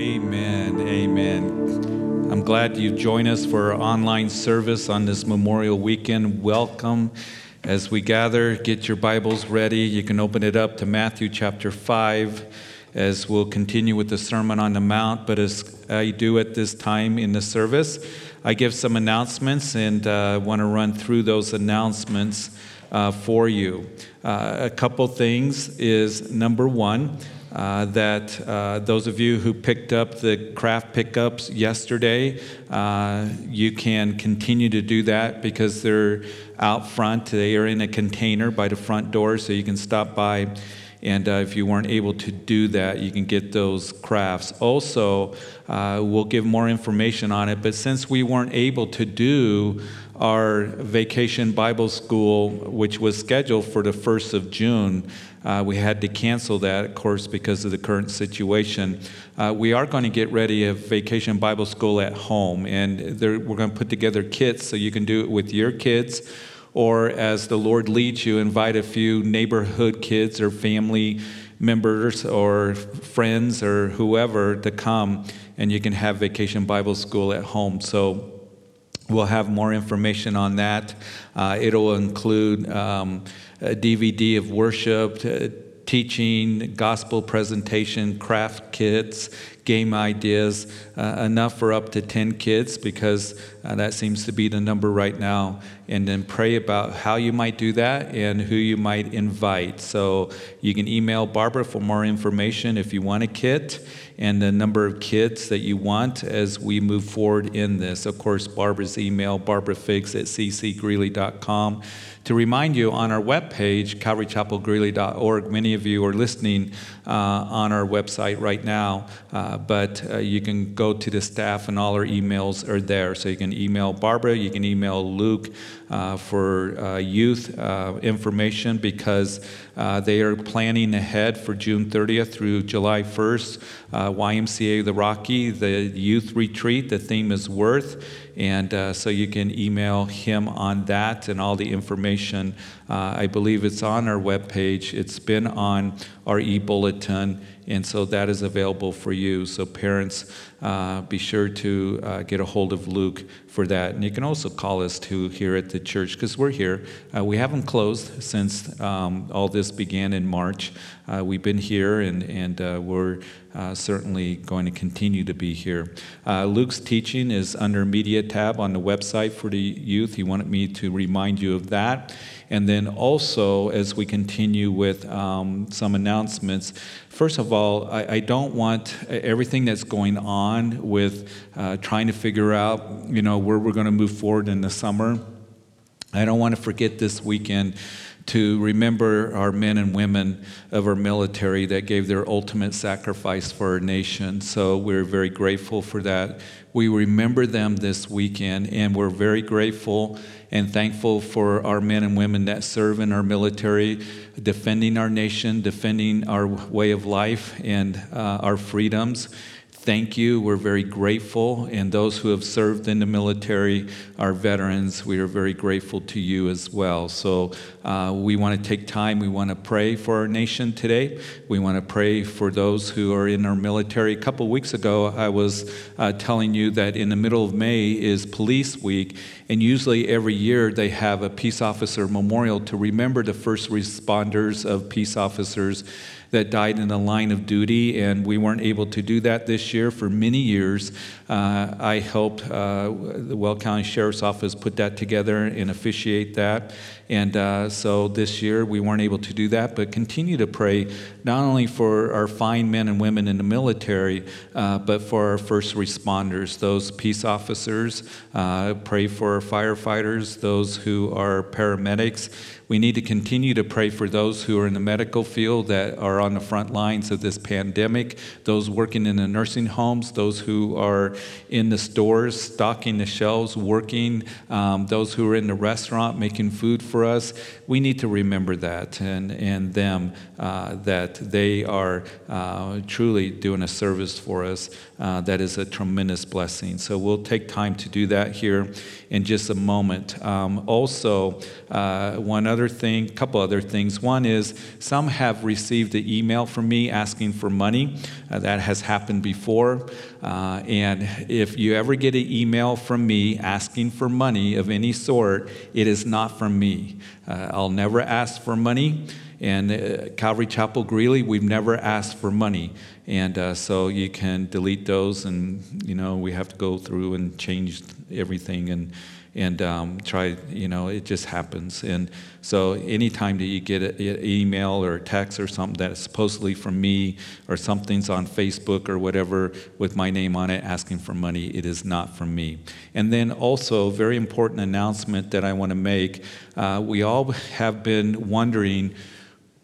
Amen. Amen. I'm glad you joined us for our online service on this Memorial Weekend. Welcome. As we gather, get your Bibles ready. You can open it up to Matthew chapter 5 as we'll continue with the Sermon on the Mount. But as I do at this time in the service, I give some announcements and uh, want to run through those announcements uh, for you. Uh, a couple things is number one, uh, that uh, those of you who picked up the craft pickups yesterday, uh, you can continue to do that because they're out front. They are in a container by the front door, so you can stop by. And uh, if you weren't able to do that, you can get those crafts. Also, uh, we'll give more information on it. But since we weren't able to do our vacation Bible school, which was scheduled for the 1st of June, uh, we had to cancel that, of course, because of the current situation. Uh, we are going to get ready a vacation Bible school at home, and we're going to put together kits so you can do it with your kids, or as the Lord leads you, invite a few neighborhood kids or family members or friends or whoever to come, and you can have vacation Bible school at home. So We'll have more information on that. Uh, it'll include um, a DVD of worship, uh, teaching, gospel presentation, craft kits, game ideas, uh, enough for up to 10 kids because uh, that seems to be the number right now. And then pray about how you might do that and who you might invite. So you can email Barbara for more information if you want a kit and the number of kids that you want as we move forward in this. Of course, Barbara's email, barbarafigs at ccgreeley.com. To remind you, on our webpage, calvarychapelgreeley.org, many of you are listening uh, on our website right now, uh, but uh, you can go to the staff and all our emails are there. So you can email Barbara, you can email Luke uh, for uh, youth uh, information because they are planning ahead for June 30th through July 1st. YMCA The Rocky, the youth retreat, the theme is worth. And uh, so you can email him on that and all the information. Uh, I believe it's on our webpage. It's been on our e bulletin, and so that is available for you. So, parents, uh, be sure to uh, get a hold of Luke for that. And you can also call us too here at the church because we're here. Uh, we haven't closed since um, all this began in March. Uh, we've been here and, and uh, we're uh, certainly going to continue to be here. Luke's teaching is under Media tab on the website for the youth. He wanted me to remind you of that. And then also, as we continue with um, some announcements, first of all, I, I, don't want everything that's going on with uh, trying to figure out, you know, where we're going to move forward in the summer. I don't want to forget this weekend to remember our men and women of our military that gave their ultimate sacrifice for our nation. So we're very grateful for that. We remember them this weekend, and we're very grateful and thankful for our men and women that serve in our military, defending our nation, defending our way of life and uh, our freedoms thank you. We're very grateful. And those who have served in the military, our veterans, we are very grateful to you as well. So uh, we want to take time. We want to pray for our nation today. We want to pray for those who are in our military. A couple weeks ago, I was uh, telling you that in the middle of May is Police Week. And usually every year they have a peace officer memorial to remember the first responders of peace officers that died in the line of duty, and we weren't able to do that this year for many years. Uh, I helped uh, the Weld County Sheriff's Office put that together and officiate that. And uh, so this year we weren't able to do that, but continue to pray not only for our fine men and women in the military, uh, but for our first responders, those peace officers. Uh, pray for our firefighters, those who are paramedics. We need to continue to pray for those who are in the medical field that are on the front lines of this pandemic, those working in the nursing homes, those who are in the stores, stocking the shelves, working, um, those who are in the restaurant making food for us. We need to remember that and, and them, uh, that they are uh, truly doing a service for us uh, that is a tremendous blessing. So we'll take time to do that here in just a moment. Um, also, uh, one other thing, a couple other things. One is some have received the email from me asking for money. Uh, that has happened before. Uh, and if you ever get an email from me asking for money of any sort, it is not from me. Uh, I'll never ask for money. And uh, Calvary Chapel Greeley, we've never asked for money. And uh, so you can delete those, and you know we have to go through and change everything and and um, try. You know, it just happens. And so anytime that you get an email or a text or something that's supposedly from me or something's on Facebook or whatever with my name on it asking for money, it is not from me. And then also, very important announcement that I want to make: uh, we all have been wondering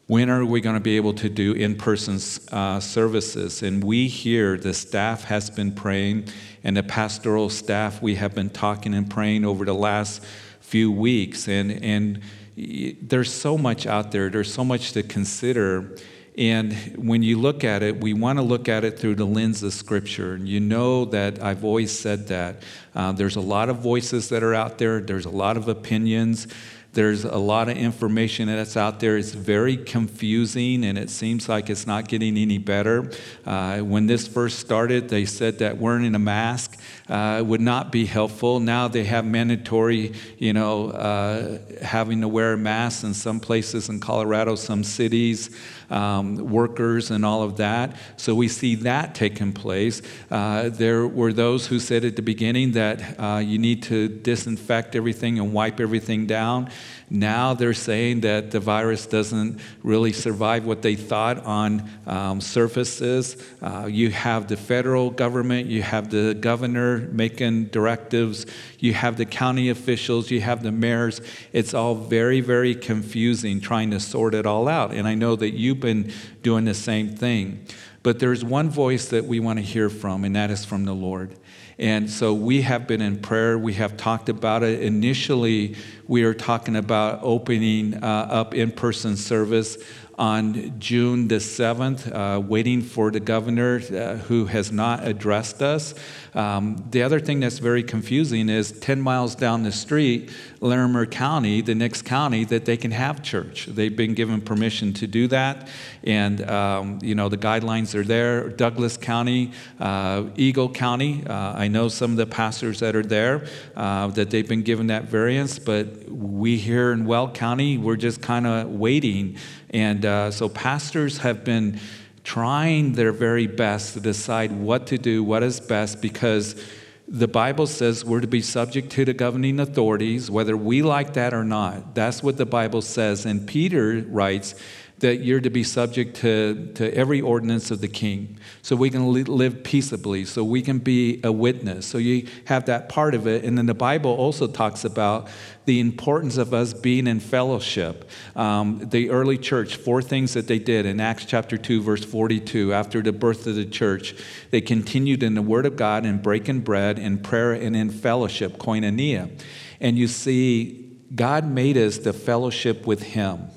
when are we going to be able to do in person uh, services? And we here, the staff has been praying, and the pastoral staff, we have been talking and praying over the last few weeks. And, and there's so much out there, there's so much to consider. And when you look at it, we want to look at it through the lens of Scripture. And you know that I've always said that. Uh, there's a lot of voices that are out there, there's a lot of opinions. There's a lot of information that's out there. It's very confusing and it seems like it's not getting any better. Uh, when this first started, they said that wearing a mask uh, would not be helpful. Now they have mandatory, you know, uh, having to wear masks in some places in Colorado, some cities um, workers and all of that. So we see that taking place. Uh, there were those who said at the beginning that uh, you need to disinfect everything and wipe everything down. Now they're saying that the virus doesn't really survive what they thought on um, surfaces. Uh, you have the federal government, you have the governor making directives, you have the county officials, you have the mayors. It's all very, very confusing trying to sort it all out. And I know that you've been doing the same thing. But there's one voice that we want to hear from, and that is from the Lord. And so we have been in prayer. We have talked about it. Initially, we are talking about opening uh, up in person service on June the 7th, uh, waiting for the governor uh, who has not addressed us. Um, the other thing that's very confusing is 10 miles down the street, Larimer County, the next county, that they can have church. They've been given permission to do that, and um, you know the guidelines are there. Douglas County, uh, Eagle County, uh, I know some of the pastors that are there uh, that they've been given that variance, but we here in Weld County, we're just kind of waiting, and uh, so pastors have been trying their very best to decide what to do, what is best, because the Bible says we're to be subject to the governing authorities, whether we like that or not. That's what the Bible says. And Peter writes that you're to be subject to, to every ordinance of the king so we can live peaceably, so we can be a witness. So you have that part of it. And then the Bible also talks about the importance of us being in fellowship. Um, the early church, four things that they did in Acts chapter 2, verse 42, after the birth of the church, they continued in the Word of God and breaking bread, in prayer, and in fellowship, koinonia. And you see, God made us the fellowship with Him.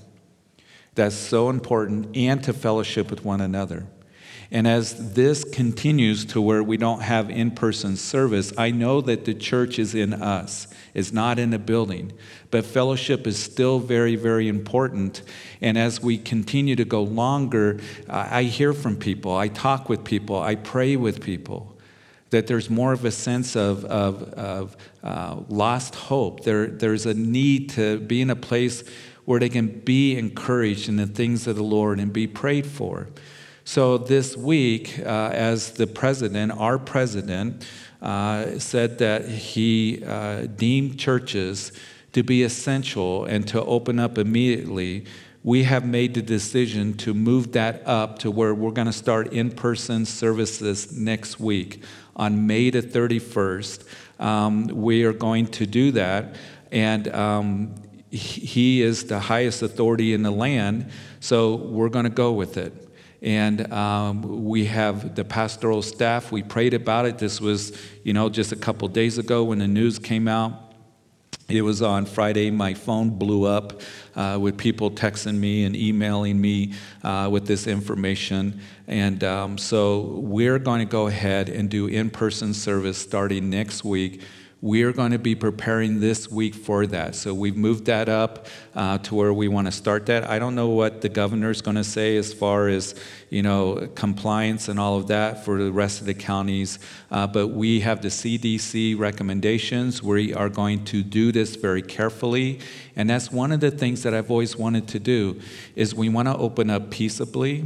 That's so important, and to fellowship with one another. And as this continues to where we don't have in person service, I know that the church is in us, it's not in a building. But fellowship is still very, very important. And as we continue to go longer, I hear from people, I talk with people, I pray with people. That there's more of a sense of, of, of uh, lost hope. There, there's a need to be in a place where they can be encouraged in the things of the Lord and be prayed for. So this week, uh, as the president, our president, uh, said that he uh, deemed churches to be essential and to open up immediately, we have made the decision to move that up to where we're going to start in person services next week on May the 31st. Um, we are going to do that. And um, he is the highest authority in the land, so we're going to go with it. And um, we have the pastoral staff. We prayed about it. This was, you know, just a couple days ago when the news came out. It was on Friday. My phone blew up uh, with people texting me and emailing me uh, with this information. And um, so we're going to go ahead and do in person service starting next week We are going to be preparing this week for that. So we've moved that up uh, to where we want to start that. I don't know what the governor's going to say as far as you know compliance and all of that for the rest of the counties, uh, but we have the CDC recommendations. We are going to do this very carefully, and that's one of the things that I've always wanted to do. Is we want to open up peaceably.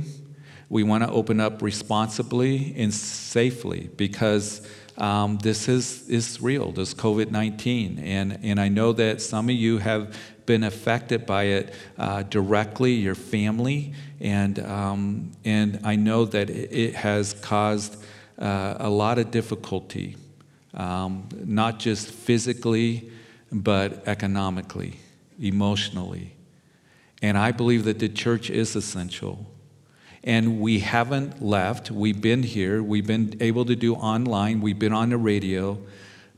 We want to open up responsibly and safely because um, this is, is real, this COVID 19. And, and I know that some of you have been affected by it uh, directly, your family, and, um, and I know that it has caused uh, a lot of difficulty, um, not just physically, but economically, emotionally. And I believe that the church is essential. And we haven't left. We've been here. We've been able to do online. We've been on the radio.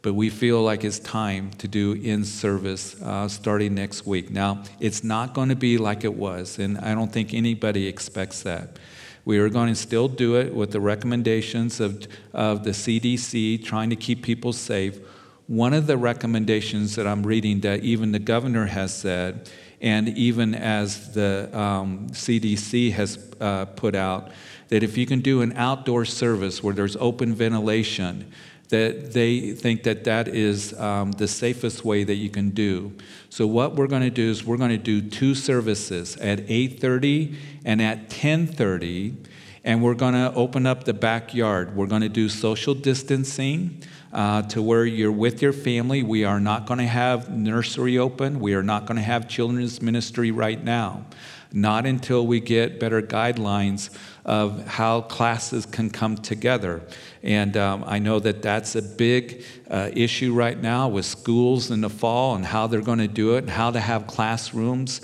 But we feel like it's time to do in service uh, starting next week. Now, it's not going to be like it was, and I don't think anybody expects that. We are going to still do it with the recommendations of, of the CDC, trying to keep people safe. One of the recommendations that I'm reading that even the governor has said and even as the um, CDC has uh, put out, that if you can do an outdoor service where there's open ventilation, that they think that that is um, the safest way that you can do. So what we're going to do is we're going to do two services at 8:30 and at 10:30 and we're going to open up the backyard. We're going to do social distancing uh, to where you're with your family. We are not going to have nursery open. We are not going to have children's ministry right now. Not until we get better guidelines of how classes can come together. And um, I know that that's a big uh, issue right now with schools in the fall and how they're going to do it and how to have classrooms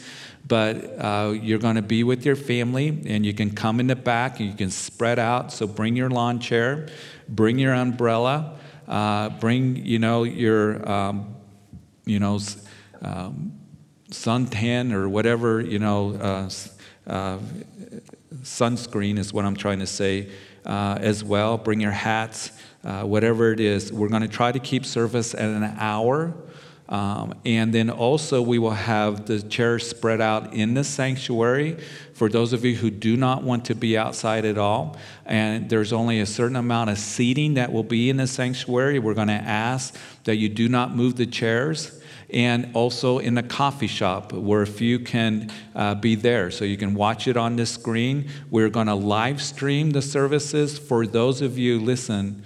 but uh, you're going to be with your family and you can come in the back and you can spread out so bring your lawn chair bring your umbrella uh, bring, you know, your, um, you know, um, suntan or whatever, you know, uh, uh, sunscreen is what I'm trying to say uh, as well. Bring your hats, uh, whatever it is. We're going to try to keep service at an hour. Um, and then also, we will have the chairs spread out in the sanctuary for those of you who do not want to be outside at all. And there's only a certain amount of seating that will be in the sanctuary. We're going to ask that you do not move the chairs and also in the coffee shop where if you can uh, be there so you can watch it on the screen we're going to live stream the services for those of you listen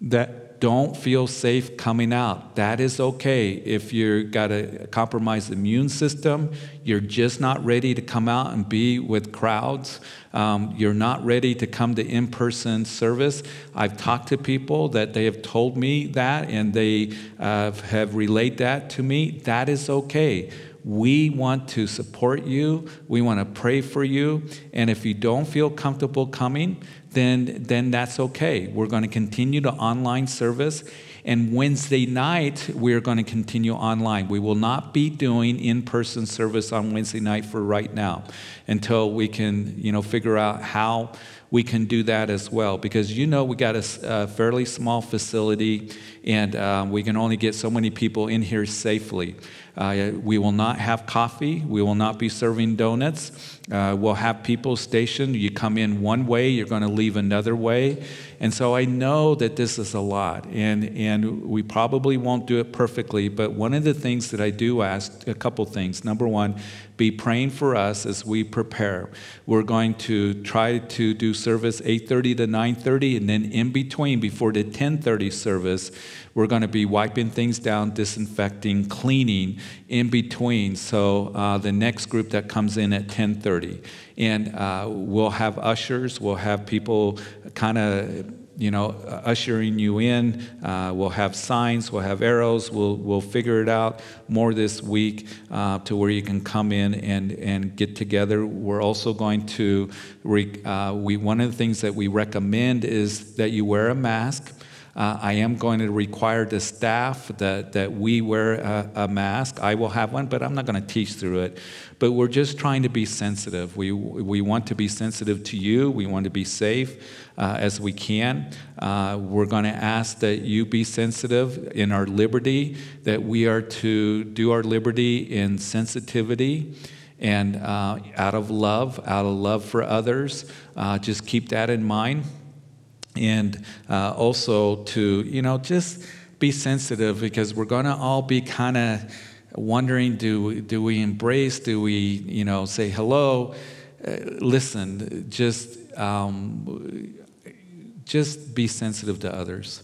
that don't feel safe coming out. That is okay. If you've got a compromised immune system, you're just not ready to come out and be with crowds, um, you're not ready to come to in person service. I've talked to people that they have told me that and they uh, have relayed that to me. That is okay. We want to support you. We want to pray for you. And if you don't feel comfortable coming, then, then that's okay. We're going to continue the online service. And Wednesday night, we're going to continue online. We will not be doing in person service on Wednesday night for right now until we can, you know, figure out how we can do that as well. Because you know, we got a, a fairly small facility and um, we can only get so many people in here safely. Uh, we will not have coffee. We will not be serving donuts. Uh, we'll have people stationed. You come in one way, you're going to leave another way. And so I know that this is a lot, and, and we probably won't do it perfectly. But one of the things that I do ask a couple things. Number one, be praying for us as we prepare. We're going to try to do service 8:30 to 9:30 and then in between before the 10:30 service, we're going to be wiping things down, disinfecting, cleaning in between. So uh, the next group that comes in at 10:30, and uh, we'll have ushers, we'll have people kind of you know, ushering you in. Uh, we'll have signs, we'll have arrows, we'll, we'll figure it out more this week uh, to where you can come in and, and get together. We're also going to, re, uh, we, one of the things that we recommend is that you wear a mask. Uh, I am going to require the staff that, that we wear a, a, mask. I will have one, but I'm not going to teach through it. But we're just trying to be sensitive. We, we want to be sensitive to you. We want to be safe uh, as we can. Uh, we're going to ask that you be sensitive in our liberty, that we are to do our liberty in sensitivity and uh, out of love, out of love for others. Uh, just keep that in mind and uh, also to you know just be sensitive because we're going to all be kind of wondering do do we embrace do we you know say hello? Uh, listen just um, just be sensitive to others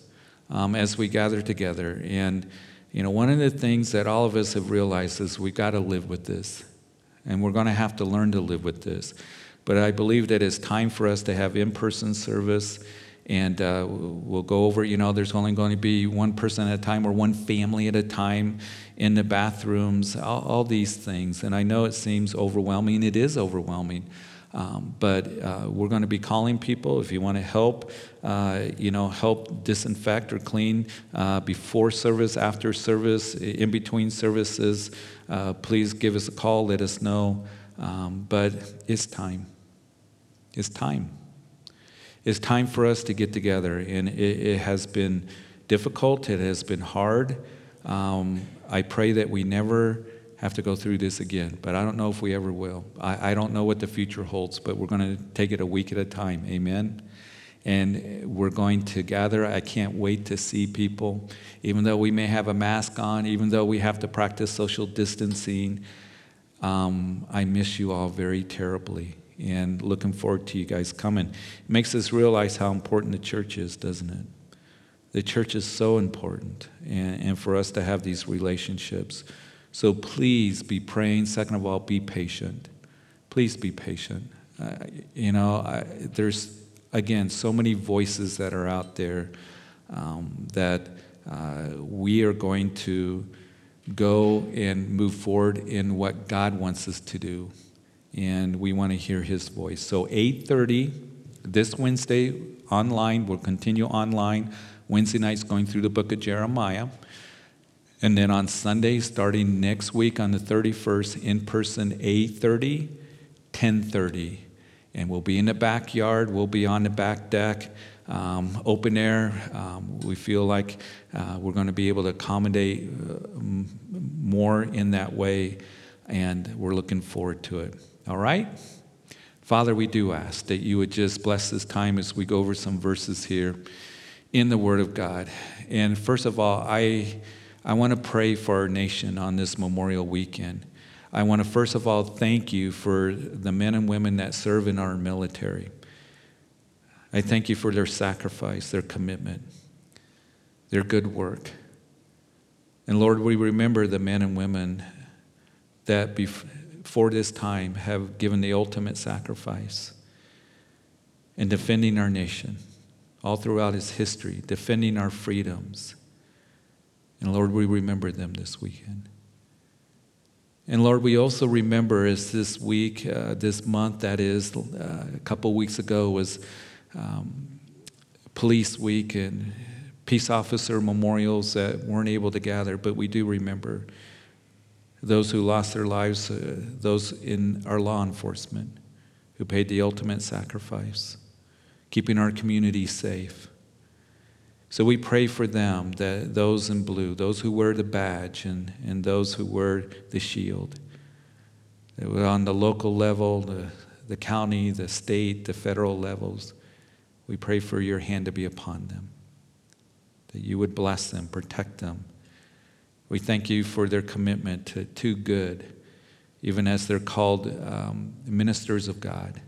um, as we gather together. And you know one of the things that all of us have realized is we've got to live with this and we're going to have to learn to live with this. But i believe that it's time for us to have in-person service and uh, we'll go over, you know, there's only going to be one person at a time or one family at a time in the bathrooms, all, all these things. And I know it seems overwhelming, it is overwhelming. Um, but uh, we're going to be calling people if you want to help, uh, you know, help disinfect or clean uh, before service, after service, in between services. Uh, please give us a call, let us know. Um, but it's time. It's time. It's time for us to get together, and it, it has been difficult, it has been hard. Um, I pray that we never have to go through this again, but I don't know if we ever will. I, I don't know what the future holds, but we're going to take it a week at a time. Amen. And we're going to gather. I can't wait to see people, even though we may have a mask on, even though we have to practice social distancing. Um, I miss you all very terribly and looking forward to you guys coming. It makes us realize how important the church is, doesn't it? The church is so important, and, and for us to have these relationships. So please be praying. Second of all, be patient. Please be patient. Uh, you know, I, there's, again, so many voices that are out there um, that uh, we are going to go and move forward in what God wants us to do and we want to hear his voice. So 8:30 this Wednesday online, we'll continue online. Wednesday nights going through the book of Jeremiah. And then on Sunday, starting next week on the 31st, in person 8:30, 10:30. And we'll be in the backyard, we'll be on the back deck. Um, open air. Um, we feel like uh, we're going to be able to accommodate uh, more in that way, and we're looking forward to it. All right? Father, we do ask that you would just bless this time as we go over some verses here in the Word of God. And first of all, I, I want to pray for our nation on this Memorial Weekend. I want to first of all thank you for the men and women that serve in our military. I thank you for their sacrifice, their commitment, their good work. And Lord, we remember the men and women that bef- for this time have given the ultimate sacrifice in defending our nation all throughout its history, defending our freedoms. And Lord, we remember them this weekend. And Lord, we also remember as this week, uh, this month, that is, uh, a couple weeks ago was um, Police Week and peace officer memorials that weren't able to gather, but we do remember those who lost their lives, uh, those in our law enforcement who paid the ultimate sacrifice, keeping our community safe. So we pray for them, that those in blue, those who wear the badge and, and those who wear the shield. That on the local level, the, the county, the state, the federal levels, we pray for your hand to be upon them. That you would bless them, protect them we thank you for their commitment to, to good, even as they're called um, ministers of God.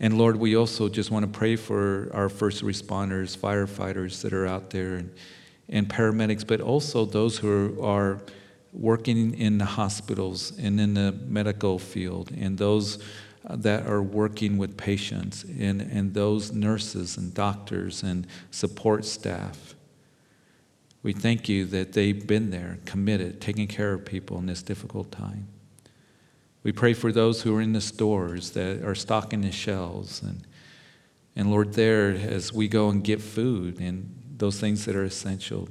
And Lord, we also just want to pray for our first responders, firefighters that are out there, and, and paramedics, but also those who are working in the hospitals and in the medical field, and those that are working with patients, and, and those nurses and doctors and support staff. We thank you that they've been there, committed, taking care of people in this difficult time. We pray for those who are in the stores that are stocking the shelves and, And Lord, there, as we go and get food and those things that are essential,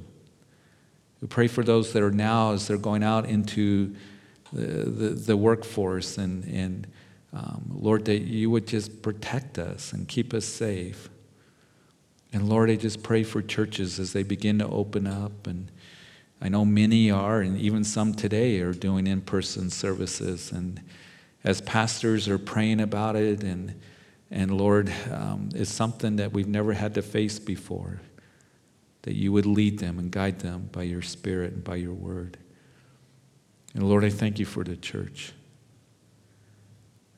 we pray for those that are now as they're going out into the, the, the workforce and, and um, Lord, that you would just protect us and keep us safe. And Lord, I just pray for churches as they begin to open up. And I know many are, and even some today are doing in person services. And as pastors are praying about it, and, and Lord, um, it's something that we've never had to face before that you would lead them and guide them by your Spirit and by your word. And Lord, I thank you for the church.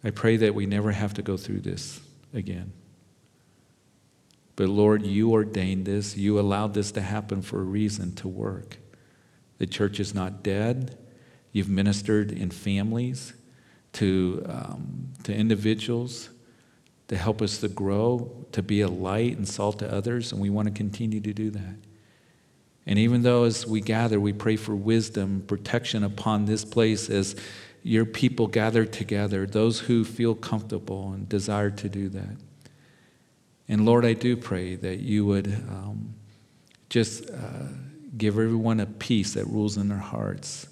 I pray that we never have to go through this again. But Lord, you ordained this. You allowed this to happen for a reason to work. The church is not dead. You've ministered in families to, um, to individuals to help us to grow, to be a light and salt to others, and we want to continue to do that. And even though as we gather, we pray for wisdom, protection upon this place as your people gather together, those who feel comfortable and desire to do that. And Lord, I do pray that you would um, just uh, give everyone a peace that rules in their hearts,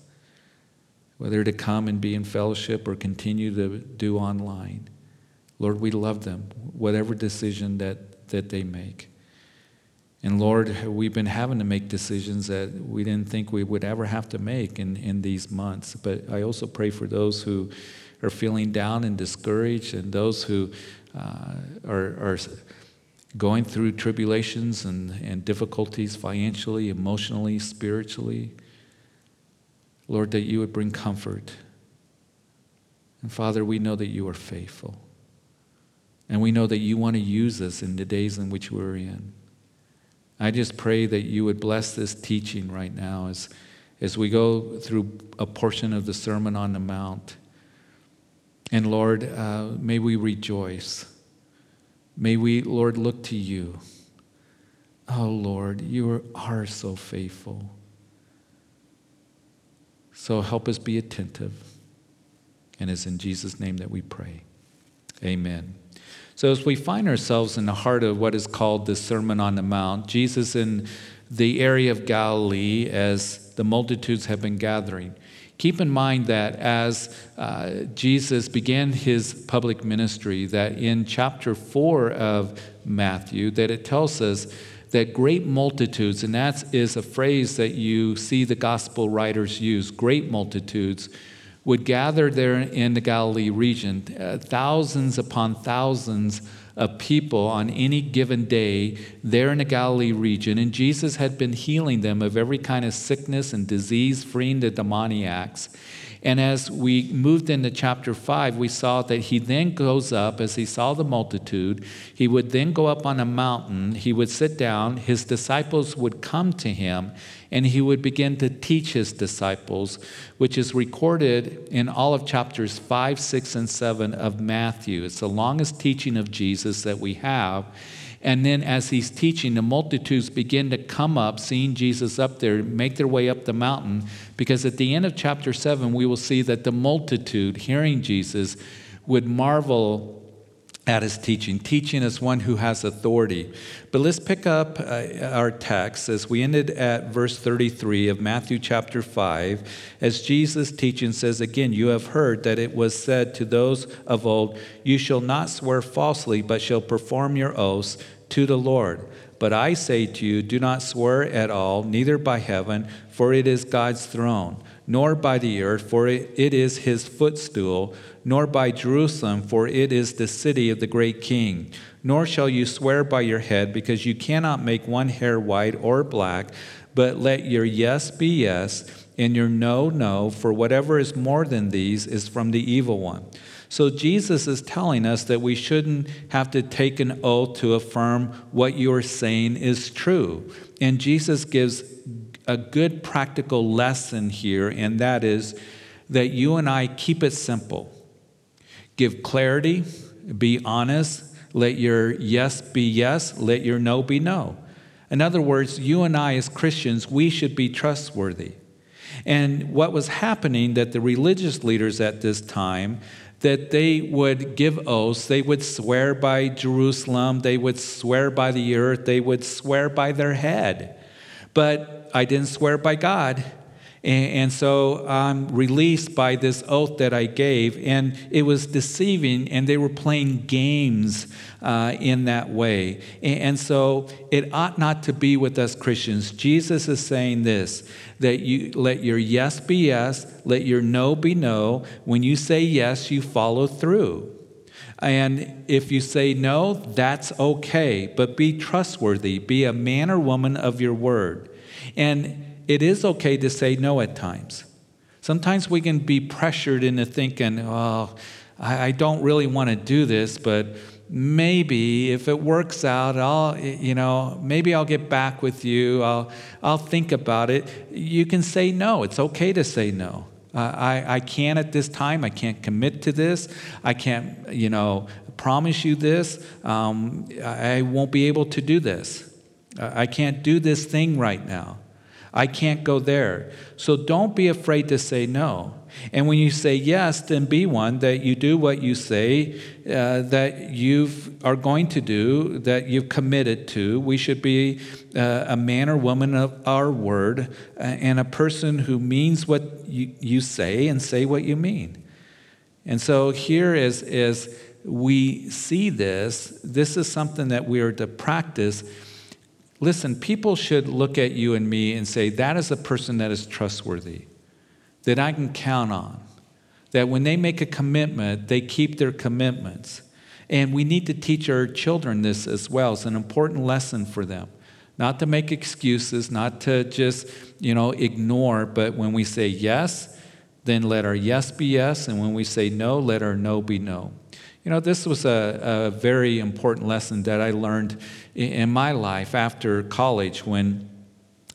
whether to come and be in fellowship or continue to do online. Lord, we love them, whatever decision that, that they make. And Lord, we've been having to make decisions that we didn't think we would ever have to make in, in these months. But I also pray for those who are feeling down and discouraged and those who uh, are, are going through tribulations and, and difficulties financially, emotionally, spiritually. Lord, that you would bring comfort. And Father, we know that you are faithful. And we know that you want to use us in the days in which we're in. I just pray that you would bless this teaching right now as, as we go through a portion of the Sermon on the Mount. And Lord, uh, may we rejoice. May we, Lord, look to you. Oh, Lord, you are so faithful. So help us be attentive. And it's in Jesus' name that we pray. Amen. So, as we find ourselves in the heart of what is called the Sermon on the Mount, Jesus in the area of Galilee, as the multitudes have been gathering, keep in mind that as uh, Jesus began his public ministry, that in chapter 4 of Matthew, that it tells us that great multitudes, and that is a phrase that you see the gospel writers use, great multitudes would gather there in the Galilee region, uh, thousands upon thousands of people on any given day there in the Galilee region. And Jesus had been healing them of every kind of sickness and disease, freeing the demoniacs. And as we moved into chapter 5, we saw that he then goes up, as he saw the multitude, he would then go up on a mountain, he would sit down, his disciples would come to him, and he would begin to teach his disciples, which is recorded in all of chapters 5, 6, and 7 of Matthew. It's the longest teaching of Jesus that we have. And then as he's teaching, the multitudes begin to come up, seeing Jesus up there, make their way up the mountain. Because at the end of chapter 7, we will see that the multitude, hearing Jesus, would marvel at his teaching, teaching as one who has authority. But let's pick up uh, our text as we ended at verse 33 of Matthew chapter 5. As Jesus' teaching says again, You have heard that it was said to those of old, You shall not swear falsely, but shall perform your oaths to the Lord. But I say to you, do not swear at all, neither by heaven, for it is God's throne, nor by the earth, for it is his footstool nor by Jerusalem, for it is the city of the great king. Nor shall you swear by your head, because you cannot make one hair white or black, but let your yes be yes, and your no, no, for whatever is more than these is from the evil one. So Jesus is telling us that we shouldn't have to take an oath to affirm what you're saying is true. And Jesus gives a good practical lesson here, and that is that you and I keep it simple. Give clarity, be honest, let your yes be yes, let your no be no. In other words, you and I as Christians, we should be trustworthy. And what was happening that the religious leaders at this time, that they would give oaths, they would swear by Jerusalem, they would swear by the earth, they would swear by their head. But I didn't swear by God. And, so I'm released by this oath that I gave, and it was deceiving, and they were playing games uh, in that way. And, so it ought not to be with us Christians. Jesus is saying this that you let your yes be yes, let your no be no. When you say yes, you follow through. And if you say no, that's okay, but be trustworthy, be a man or woman of your word. And it is okay to say no at times. Sometimes we can be pressured into thinking, oh, I, don't really want to do this, but maybe if it works out, I'll, you know, maybe I'll get back with you. I'll, I'll think about it. You can say no. It's okay to say no. I, I can't at this time. I can't commit to this. I can't, you know, promise you this. Um, I won't be able to do this. I can't do this thing right now. I can't go there. So don't be afraid to say no. And when you say yes, then be one that you do what you say uh, that you are going to do, that you've committed to. We should be uh, a man or woman of our word uh, and a person who means what you, you say and say what you mean. And so here is, is we see this, this is something that we are to practice Listen, people should look at you and me and say, that is a person that is trustworthy, that I can count on, that when they make a commitment, they keep their commitments. And we need to teach our children this as well. It's an important lesson for them. Not to make excuses, not to just, you know, ignore, but when we say yes, then let our yes be yes, and when we say no, let our no be no. You know, this was a, a very important lesson that I learned in my life after college when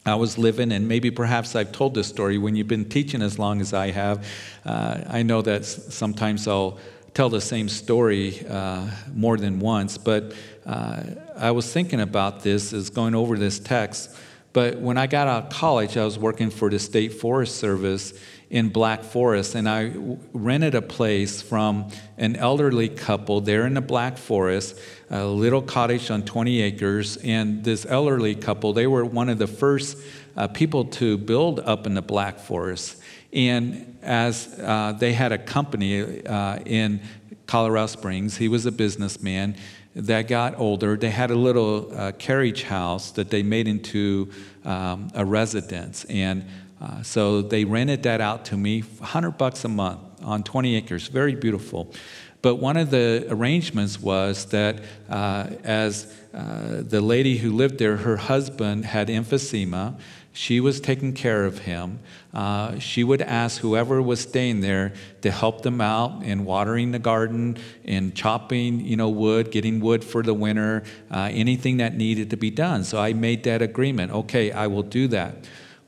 I was living, and maybe perhaps I've told this story when you've been teaching as long as I have. Uh, I know that sometimes I'll tell the same story uh, more than once, but uh, I was thinking about this as going over this text. But when I got out of college, I was working for the State Forest Service, in Black Forest, and I rented a place from an elderly couple there in the Black Forest, a little cottage on 20 acres. And this elderly couple, they were one of the first uh, people to build up in the Black Forest. And as uh, they had a company uh, in Colorado Springs, he was a businessman that got older. They had a little uh, carriage house that they made into um, a residence. And uh, so they rented that out to me, 100 bucks a month on 20 acres, very beautiful. But one of the arrangements was that uh, as uh, the lady who lived there, her husband had emphysema, she was taking care of him. Uh, she would ask whoever was staying there to help them out in watering the garden, in chopping, you know, wood, getting wood for the winter, uh, anything that needed to be done. So I made that agreement. Okay, I will do that.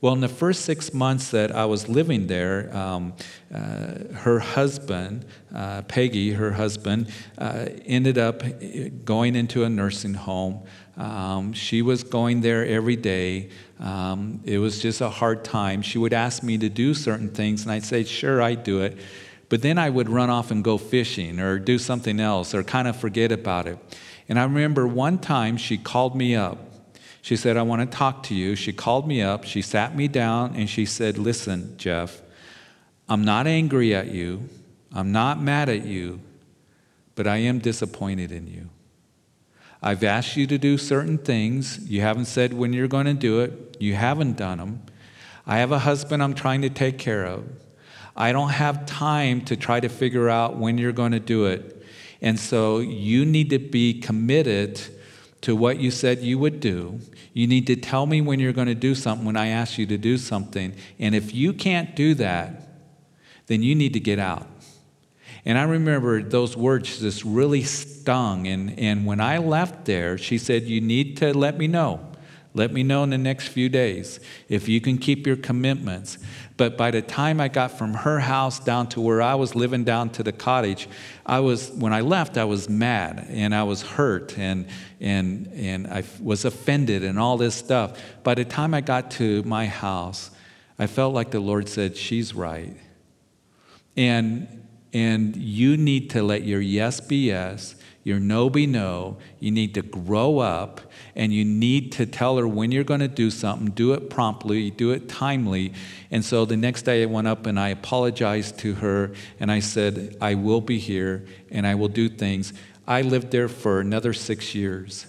Well, in the first six months that I was living there, um, uh, her husband, uh, Peggy, her husband, uh, ended up going into a nursing home. Um, she was going there every day. Um, it was just a hard time. She would ask me to do certain things, and I'd say, Sure, I'd do it. But then I would run off and go fishing or do something else or kind of forget about it. And I remember one time she called me up she said, I want to talk to you. She called me up, she sat me down, and she said, Listen, Jeff, I'm not angry at you, I'm not mad at you, but I am disappointed in you. I've asked you to do certain things. You haven't said when you're going to do it, you haven't done them. I have a husband I'm trying to take care of. I don't have time to try to figure out when you're going to do it. And so you need to be committed to what you said you would do. You need to tell me when you're going to do something when I ask you to do something. And if you can't do that, then you need to get out. And I remember those words just really stung. And, and when I left there, she said, You need to let me know. Let me know in the next few days if you can keep your commitments. But by the time I got from her house down to where I was living down to the cottage, I was when I left, I was mad and I was hurt and and and I was offended and all this stuff. By the time I got to my house, I felt like the Lord said, "She's right." And And you need to let your yes be yes, your no be no. You need to grow up and you need to tell her when you're going to do something, do it promptly, do it timely. And so the next day I went up and I apologized to her and I said, I will be here and I will do things. I lived there for another six years.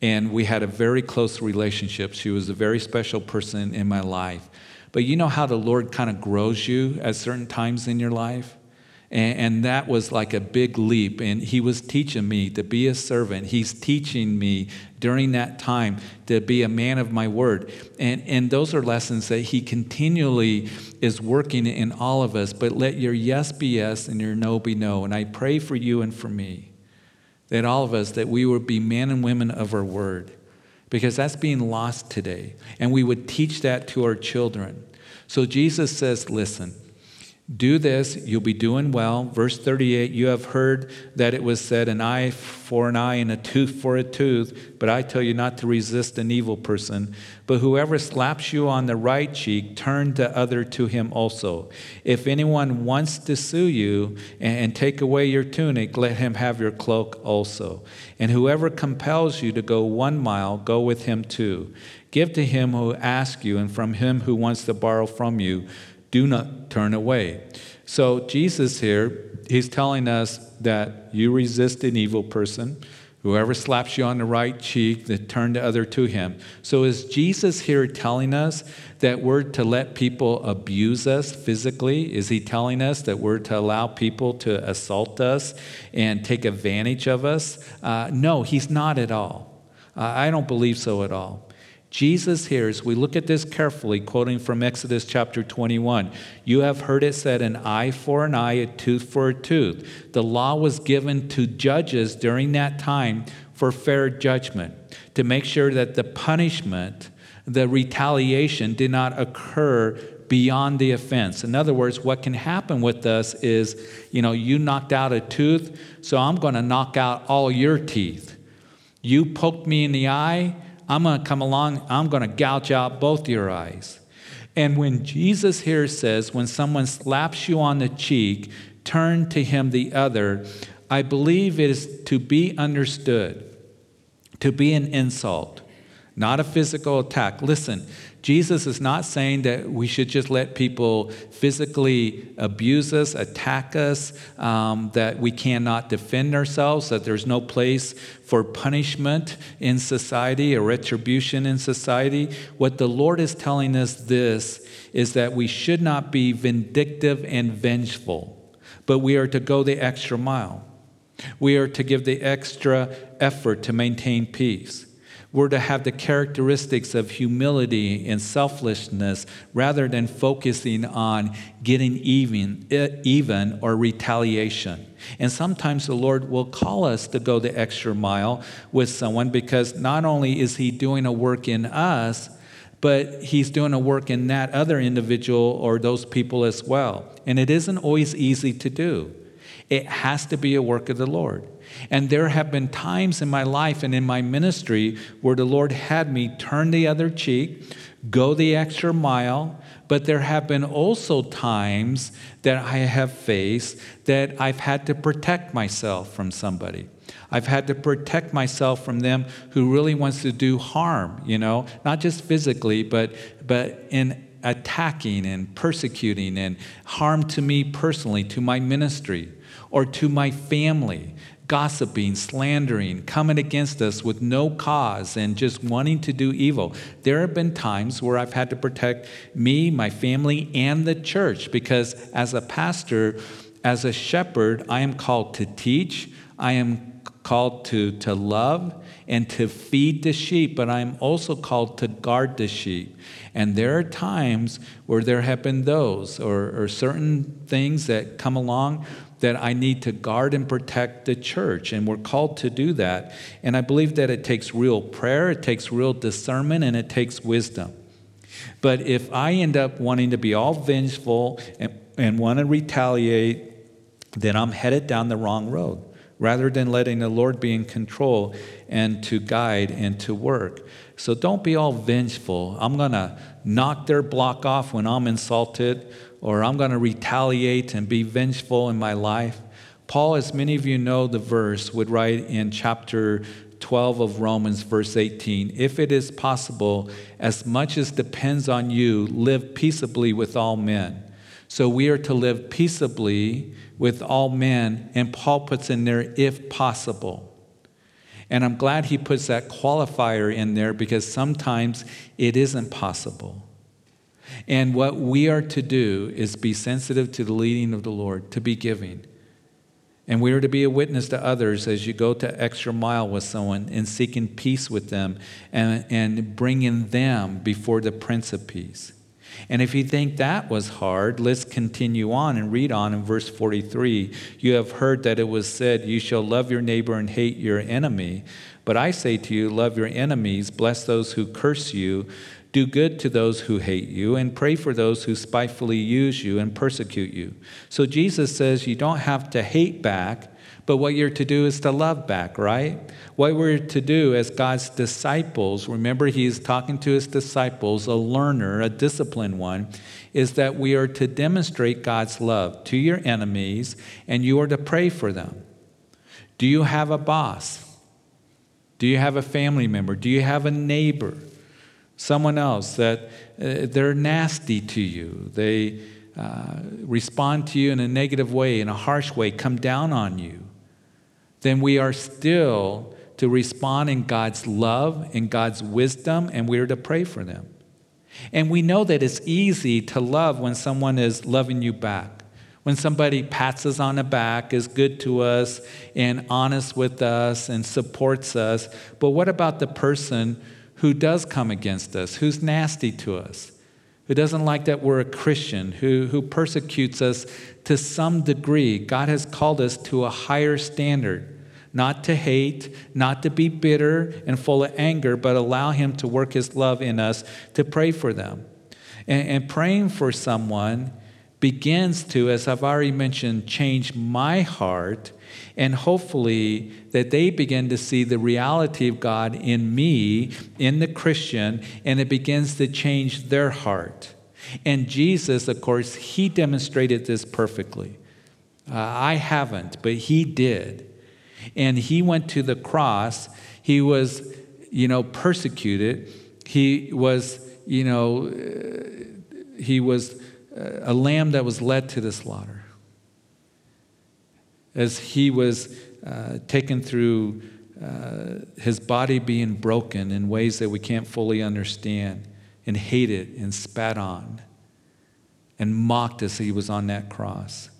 And we had a very close relationship. She was a very special person in my life. But you know how the Lord kind of grows you at certain times in your life? And, and, that was like a big leap. And he was teaching me to be a servant. He's teaching me during that time to be a man of my word. And, and those are lessons that he continually is working in all of us. But let your yes be yes and your no be no. And I pray for you and for me that all of us, that we would be men and women of our word. Because that's being lost today. And we would teach that to our children. So Jesus says, listen, do this, you'll be doing well. Verse 38 You have heard that it was said, an eye for an eye and a tooth for a tooth, but I tell you not to resist an evil person. But whoever slaps you on the right cheek, turn the other to him also. If anyone wants to sue you and take away your tunic, let him have your cloak also. And whoever compels you to go one mile, go with him too. Give to him who asks you, and from him who wants to borrow from you do not turn away. So, Jesus here, he's telling us that you resist an evil person. Whoever slaps you on the right cheek, then turn the other to him. So, is Jesus here telling us that we're to let people abuse us physically? Is he telling us that we're to allow people to assault us and take advantage of us? Uh, no, he's not at all. Uh, I don't believe so at all. Jesus here, as we look at this carefully, quoting from Exodus chapter 21, you have heard it said, an eye for an eye, a tooth for a tooth. The law was given to judges during that time for fair judgment, to make sure that the punishment, the retaliation did not occur beyond the offense. In other words, what can happen with us is, you know, you knocked out a tooth, so I'm going to knock out all your teeth. You poked me in the eye, I'm going to come along, I'm going to gouge out both your eyes. And when Jesus here says, when someone slaps you on the cheek, turn to him the other, I believe it is to be understood, to be an insult, not a physical attack. Listen, Jesus is not saying that we should just let people physically abuse us, attack us, um, that we cannot defend ourselves, that there's no place for punishment in society or retribution in society. What the Lord is telling us this is that we should not be vindictive and vengeful, but we are to go the extra mile. We are to give the extra effort to maintain peace. We're to have the characteristics of humility and selflessness rather than focusing on getting even, even or retaliation. And sometimes the Lord will call us to go the extra mile with someone because not only is He doing a work in us, but He's doing a work in that other individual or those people as well. And it isn't always easy to do, it has to be a work of the Lord. And there have been times in my life and in my ministry where the Lord had me turn the other cheek, go the extra mile, but there have been also times that I have faced that I've had to protect myself from somebody. I've had to protect myself from them who really wants to do harm, you know, not just physically, but but in attacking and persecuting and harm to me personally, to my ministry, or to my family gossiping, slandering, coming against us with no cause and just wanting to do evil. There have been times where I've had to protect me, my family, and the church because as a pastor, as a shepherd, I am called to teach, I am called to, to love and to feed the sheep, but I'm also called to guard the sheep. And there are times where there have been those or, or certain things that come along that I need to guard and protect the church, and we're called to do that. And I believe that it takes real prayer, it takes real discernment, and it takes wisdom. But if I end up wanting to be all vengeful and, and want to retaliate, then I'm headed down the wrong road. rather than letting the Lord be in control and to guide and to work. So don't be all vengeful. I'm going to knock their block off when I'm insulted, or I'm going to retaliate and be vengeful in my life. Paul, as many of you know the verse, would write in chapter 12 of Romans, verse 18 If it is possible, as much as depends on you, live peaceably with all men. So we are to live peaceably with all men, and Paul puts in there, if possible. And I'm glad he puts that qualifier in there because sometimes it isn't possible. And what we are to do is be sensitive to the leading of the Lord, to be giving. And we are to be a witness to others as you go to extra mile with someone and seeking peace with them and, and bringing them before the Prince of Peace. And if you think that was hard, let's continue on and read on in verse 43. You have heard that it was said, You shall love your neighbor and hate your enemy. But I say to you, love your enemies, bless those who curse you, do good to those who hate you, and pray for those who spitefully use you and persecute you. So Jesus says you don't have to hate back but what you're to do is to love back, right? What we're to do as God's disciples, remember, He's talking to His disciples, a learner, a disciplined one, is that we are to demonstrate God's love to your enemies and you are to pray for them. Do you have a boss? Do you have a family member? Do you have a neighbor? Someone else that uh, they're nasty to you. They uh, respond to you in a negative way, in a harsh way, come down on you then we are still to respond in God's love and God's wisdom, and we are to pray for them. And we know that it's easy to love when someone is loving you back. When somebody pats us on the back, is good to us, and honest with us, and supports us. But what about the person who does come against us, who's nasty to us, who doesn't like that we're a Christian, who, who persecutes us to some degree. God has called us to a higher standard, not to hate, not to be bitter and full of anger, but allow Him to work His love in us to pray for them. And, and praying for someone begins to, as I've already mentioned, change my heart and hopefully that they begin to see the reality of God in me, in the Christian, and it begins to change their heart. And Jesus, of course, he demonstrated this perfectly. Uh, I haven't, but he did. And he went to the cross. He was, you know, persecuted. He was, you know, uh, he was uh, a lamb that was led to the slaughter. As he was uh, taken through uh, his body being broken in ways that we can't fully understand and hated and spat on and mocked as he was on that cross.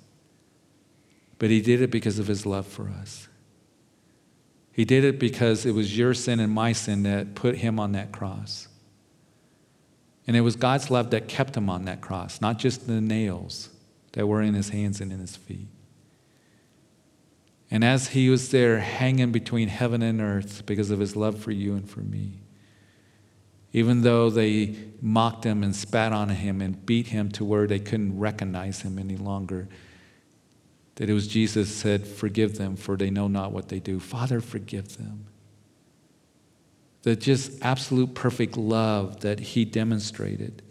But he did it because of his love for us. He did it because it was your sin and my sin that put him on that cross. And it was God's love that kept him on that cross, not just the nails that were in his hands and in his feet. And as he was there hanging between heaven and earth because of his love for you and for me, even though they mocked him and spat on him and beat him to where they couldn't recognize him any longer. That it was Jesus said, Forgive them, for they know not what they do. Father, forgive them. The just absolute perfect love that he demonstrated.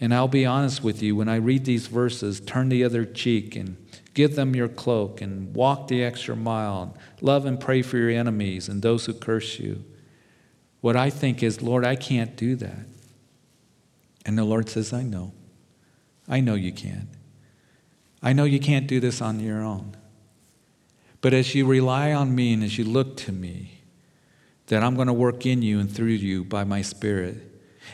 And I'll be honest with you, when I read these verses, turn the other cheek and give them your cloak and walk the extra mile, and love and pray for your enemies and those who curse you. What I think is, Lord, I can't do that. And the Lord says, I know. I know you can't. I know you can't do this on your own. But as you rely on me and as you look to me, that I'm going to work in you and through you by my Spirit.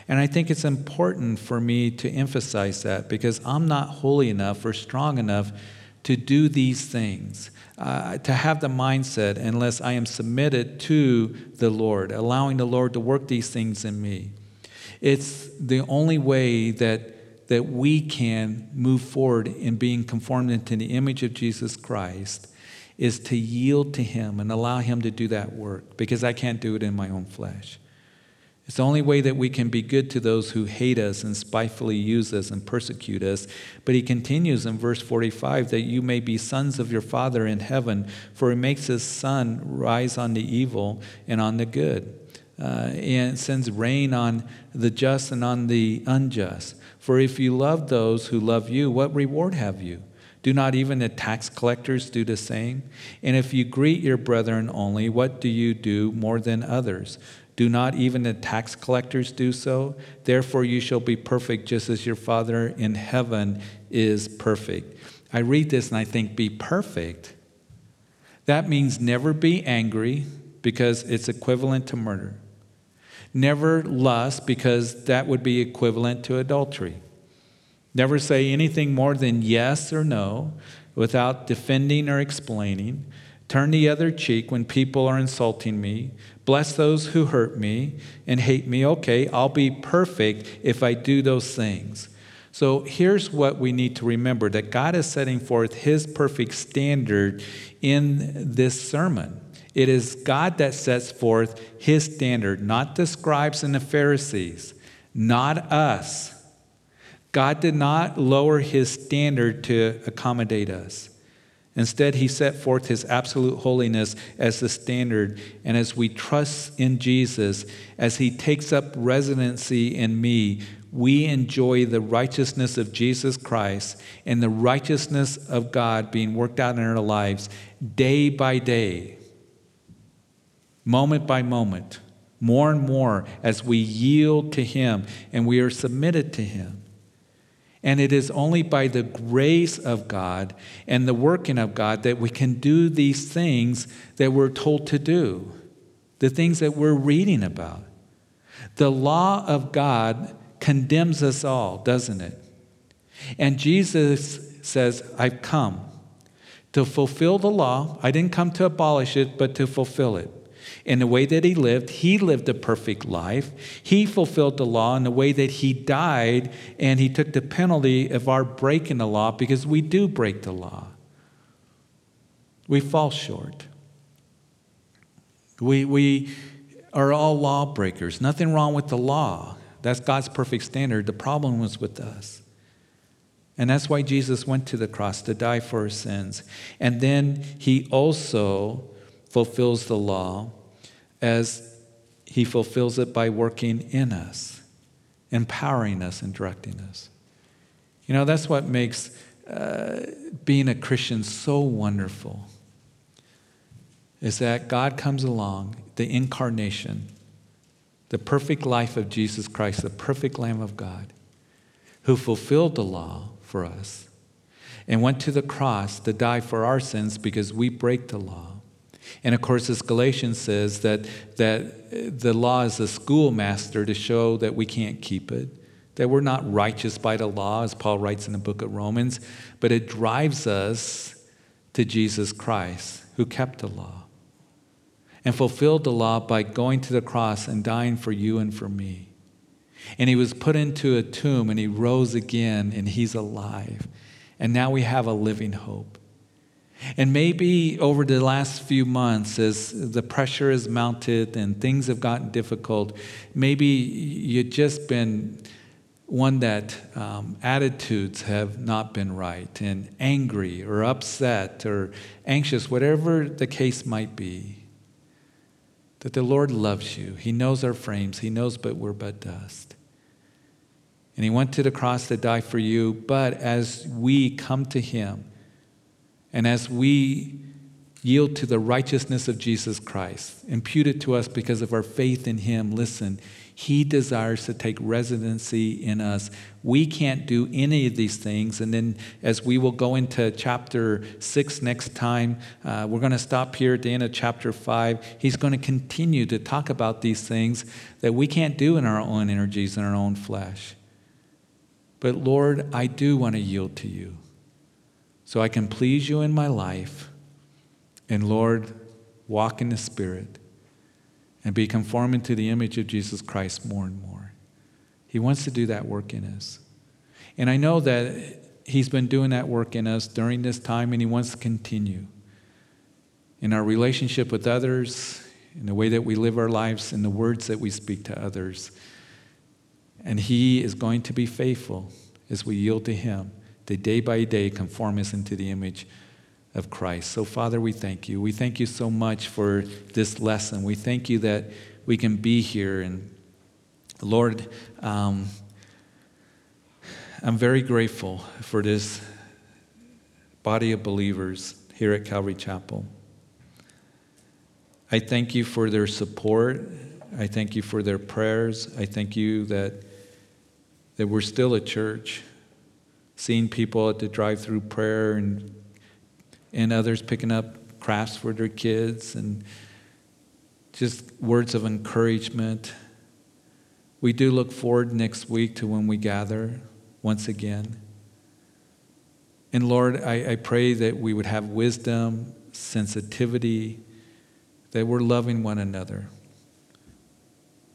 And I think it's important for me to emphasize that because I'm not holy enough or strong enough to do these things uh, to have the mindset unless I am submitted to the Lord, allowing the Lord to work these things in me. It's the only way that, that we can move forward in being conformed into the image of Jesus Christ is to yield to Him and allow Him to do that work because I can't do it in my own flesh. It's the only way that we can be good to those who hate us and spitefully use us and persecute us. But he continues in verse 45 that you may be sons of your Father in heaven, for he makes his sun rise on the evil and on the good, uh, and sends rain on the just and on the unjust. For if you love those who love you, what reward have you? Do not even the tax collectors do the same? And if you greet your brethren only, what do you do more than others? Do not even the tax collectors do so? Therefore, you shall be perfect just as your Father in heaven is perfect. I read this and I think, be perfect. That means never be angry because it's equivalent to murder. Never lust because that would be equivalent to adultery. Never say anything more than yes or no without defending or explaining. Turn the other cheek when people are insulting me. Bless those who hurt me and hate me. Okay, I'll be perfect if I do those things. So here's what we need to remember that God is setting forth His perfect standard in this sermon. It is God that sets forth His standard, not the scribes and the Pharisees, not us. God did not lower His standard to accommodate us. Instead, he set forth his absolute holiness as the standard. And as we trust in Jesus, as he takes up residency in me, we enjoy the righteousness of Jesus Christ and the righteousness of God being worked out in our lives day by day, moment by moment, more and more as we yield to him and we are submitted to him. And it is only by the grace of God and the working of God that we can do these things that we're told to do, the things that we're reading about. The law of God condemns us all, doesn't it? And Jesus says, I've come to fulfill the law. I didn't come to abolish it, but to fulfill it in the way that he lived. He lived a perfect life. He fulfilled the law in the way that he died, and he took the penalty of our breaking the law because we do break the law. We fall short. We, we are all lawbreakers. Nothing wrong with the law. That's God's perfect standard. The problem was with us. And that's why Jesus went to the cross to die for our sins. And then he also fulfills the law as He fulfills it by working in us, empowering us, and directing us. You know, that's what makes uh, being a Christian so wonderful. Is that God comes along, the incarnation, the perfect life of Jesus Christ, the perfect Lamb of God, who fulfilled the law for us and went to the cross to die for our sins because we break the law. And of course, as Galatians says, that, that the law is a schoolmaster to show that we can't keep it, that we're not righteous by the law, as Paul writes in the book of Romans, but it drives us to Jesus Christ, who kept the law and fulfilled the law by going to the cross and dying for you and for me. And he was put into a tomb and he rose again and he's alive. And now we have a living hope. And maybe over the last few months, as the pressure has mounted and things have gotten difficult, maybe you've just been one that um, attitudes have not been right and angry or upset or anxious, whatever the case might be. That the Lord loves you. He knows our frames, He knows but we're but dust. And He went to the cross to die for you, but as we come to Him, and as we yield to the righteousness of Jesus Christ, imputed to us because of our faith in Him, listen, He desires to take residency in us. We can't do any of these things. And then, as we will go into chapter six next time, uh, we're going to stop here at the end of chapter five. He's going to continue to talk about these things that we can't do in our own energies in our own flesh. But Lord, I do want to yield to you so I can please you in my life. And Lord, walk in the Spirit and be conforming to the image of Jesus Christ more and more. He wants to do that work in us. And I know that He's been doing that work in us during this time, and He wants to continue in our relationship with others, in the way that we live our lives, in the words that we speak to others. And He is going to be faithful as we yield to Him to day by day conform us into the image of Christ. So, Father, we thank you. We thank you so much for this lesson. We thank you that we can be here. And, Lord, um, I'm very grateful for this body of believers here at Calvary Chapel. I thank you for their support. I thank you for their prayers. I thank you that, that we're still a church, seeing people at the drive through prayer and, and others picking up crafts for their kids and just words of encouragement. We do look forward next week to when we gather once again. And Lord, I, I pray that we would have wisdom, sensitivity, that we're loving one another.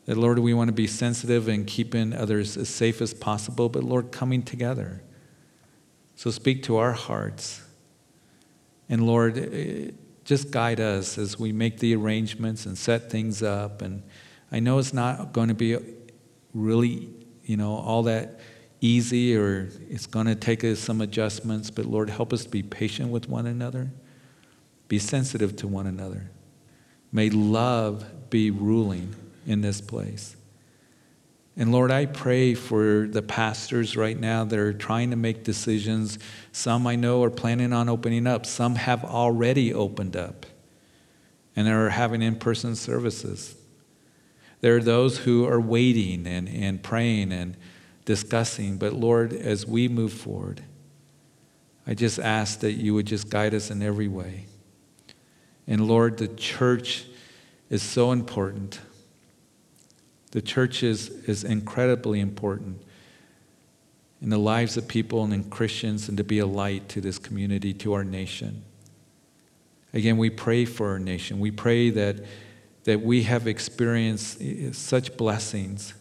That, Lord, we want to be sensitive and keeping others as safe as possible, but, Lord, coming together. So speak to our hearts. And, Lord, eh, just guide us as we make the arrangements and set things up. And I know it's not going to be really, you know, all that easy or it's going to take us some adjustments, but Lord, help us to be patient with one another, be sensitive to one another. May love be ruling in this place. And Lord, I pray for the pastors right now that are trying to make decisions. Some I know are planning on opening up, some have already opened up and are having in person services. There are those who are waiting and, and praying and discussing. But Lord, as we move forward, I just ask that you would just guide us in every way. And Lord, the church is so important. The church is, is incredibly important in the lives of people and in Christians and to be a light to this community, to our nation. Again, we pray for our nation. We pray that, that we have experienced eh, eh, such blessings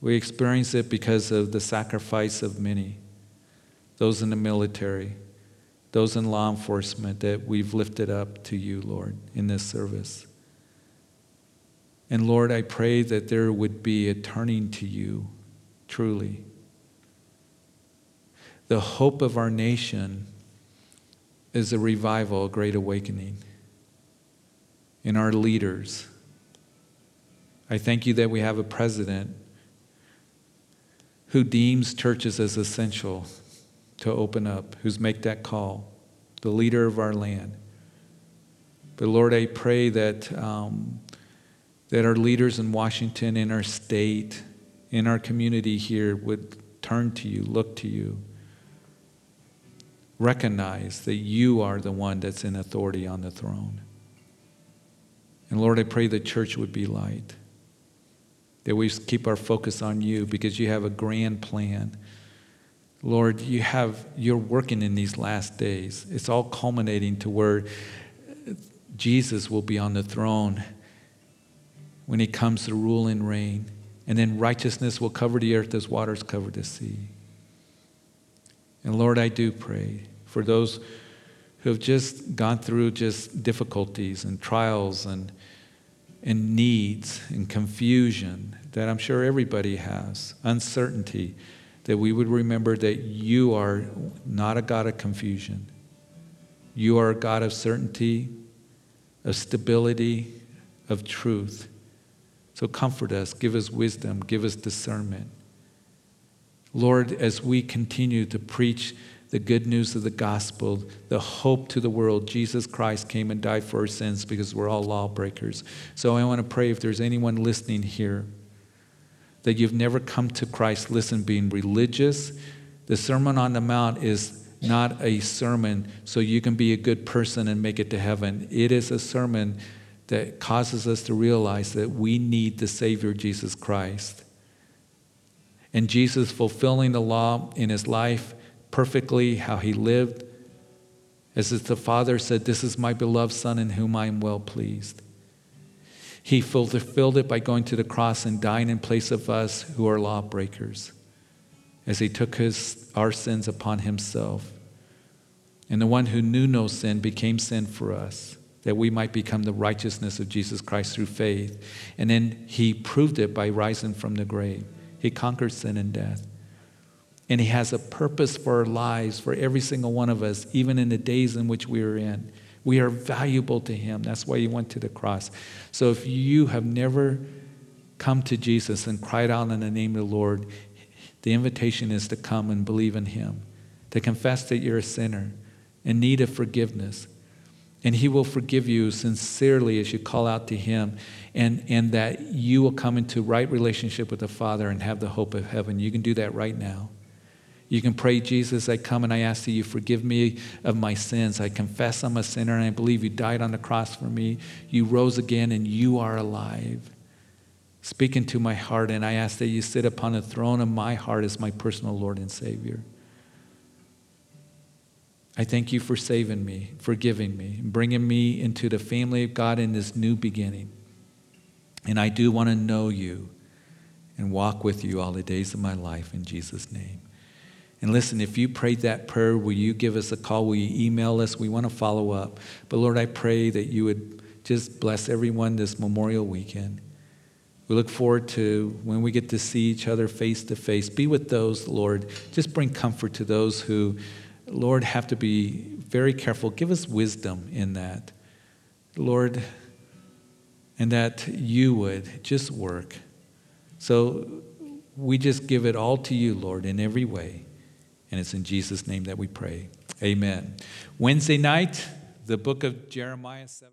we experience it because of the sacrifice of many, those in the military, those in law enforcement that we've lifted up to you, Lord, in this service. And Lord, I pray that there would be a turning to you, truly. The hope of our nation is a revival, a great awakening in our leaders. I thank you that we have a president who deems churches as essential to open up, who's make that call, the leader of our land. But Lord, I pray that, um, that our leaders in Washington, in our state, in our community here would turn to you, look to you, recognize that you are the one that's in authority on the throne. And Lord, I pray the church would be light that we keep our focus on you because you have a grand plan. Lord, you have you're working in these last days. It's all culminating to where Jesus will be on the throne when he comes to rule and reign. And then righteousness will cover the earth as waters cover the sea. And Lord, I do pray for those who have just gone through just difficulties and trials and and needs and confusion that I'm sure everybody has, uncertainty, that we would remember that you are not a God of confusion. You are a God of certainty, of stability, of truth. So comfort us, give us wisdom, give us discernment. Lord, as we continue to preach the good news of the gospel, the hope to the world. Jesus Christ came and died for our sins because we're all lawbreakers. So I want to pray if there's anyone listening here that you've never come to Christ, listen, being religious, the Sermon on the Mount is not a sermon so you can be a good person and make it to heaven. It is a sermon that causes us to realize that we need the Savior, Jesus Christ. And Jesus fulfilling the law in his life perfectly how he lived. As if the Father said, This is my beloved Son in whom I am well pleased. He fulfilled it by going to the cross and dying in place of us who are lawbreakers, as he took his, our sins upon himself. And the one who knew no sin became sin for us, that we might become the righteousness of Jesus Christ through faith. And then he proved it by rising from the grave. He conquered sin and death. And he has a purpose for our lives, for every single one of us, even in the days in which we are in. We are valuable to him. That's why he went to the cross. So if you have never come to Jesus and cried out in the name of the Lord, the invitation is to come and believe in him, to confess that you're a sinner in need of forgiveness and He will forgive you sincerely as you call out to Him, and, and that you will come into right relationship with the Father and have the hope of heaven. You can do that right now. You can pray, Jesus, I come and I ask that you forgive me of my sins. I confess I'm a sinner and I believe you died on the cross for me. You rose again and you are alive. Speak into my heart, and I ask that you sit upon the throne of my heart as my personal Lord and Savior. I thank you for saving me, forgiving me, bringing me into the family of God in this new beginning. And I do want to know you and walk with you all the days of my life in Jesus' name. And listen, if you prayed that prayer, will you give us a call? Will you email us? We want to follow up. But Lord, I pray that you would just bless everyone this Memorial weekend. We look forward to when we get to see each other face to face. Be with those, Lord. Just bring comfort to those who Lord, have to be very careful. Give us wisdom in that. Lord, and that you would just work. So we just give it all to you, Lord, in every way. And it's in Jesus' name that we pray. Amen. Wednesday night, the book of Jeremiah 7.